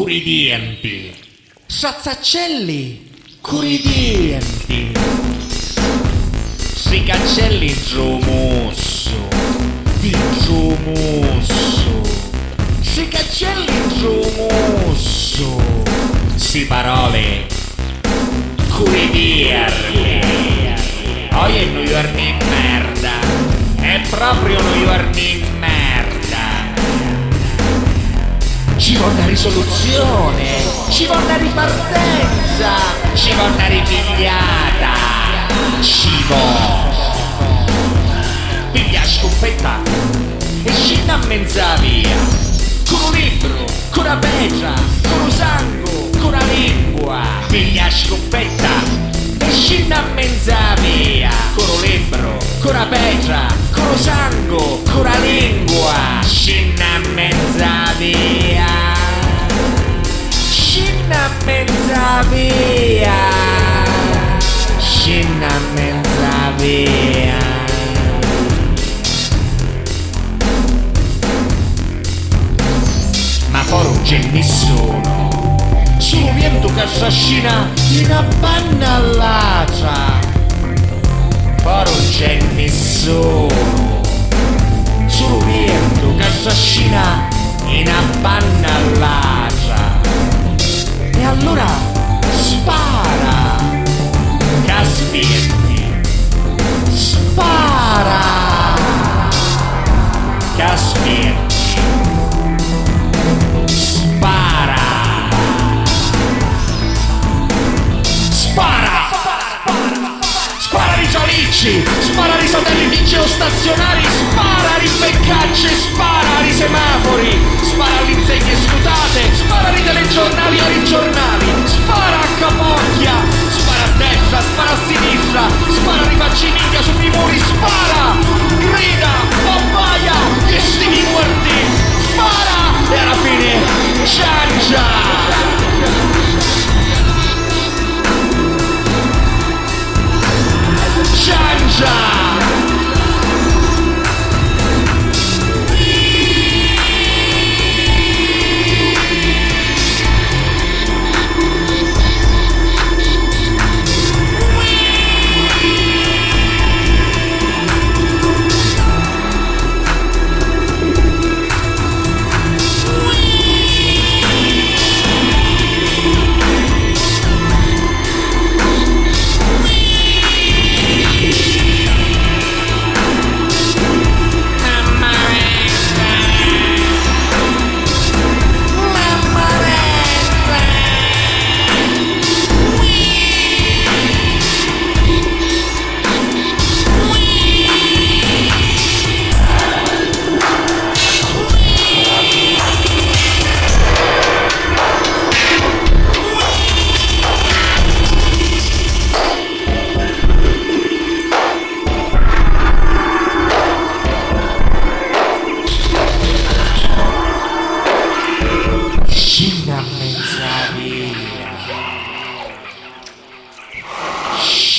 curidienti, Sazzacelli, curidienti, si cancelli giù musso, di giù musso, si cancelli giù musso, si parole, curidirli, oggi è New York di merda, è proprio New York di merda. Una risoluzione, ci vuole una ripartenza, Ci vuole una ripigliata, ci vuole. Piglia scoppetta e scina a mezza via. Con un libro, con una petra, con un sangue, con una lingua. Piglia scoppetta e scina a mezza via. Con un libro, con una petra, con un sangue, con una lingua. C'è nessuno. Solo vento che s'ascina in abbannallata. Poi non c'è nessuno. Solo vento che s'ascina in abbannallata. E allora spara! Caspietti! Spara! Solicci! Spara di Sotelli di geostazionari! Spara di beccacce! Spara di semafori! Spara di insegne scutate! Spara di telegiornali o di giornali! Spara a capocchia! Spara a destra! Spara a sinistra! Spara di facciminga sui muri! Spara! Grida! Pappaia! Che morti! Spara! E alla fine ciangia! shine.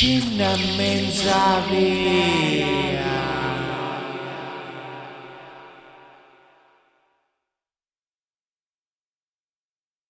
Scina mezza via.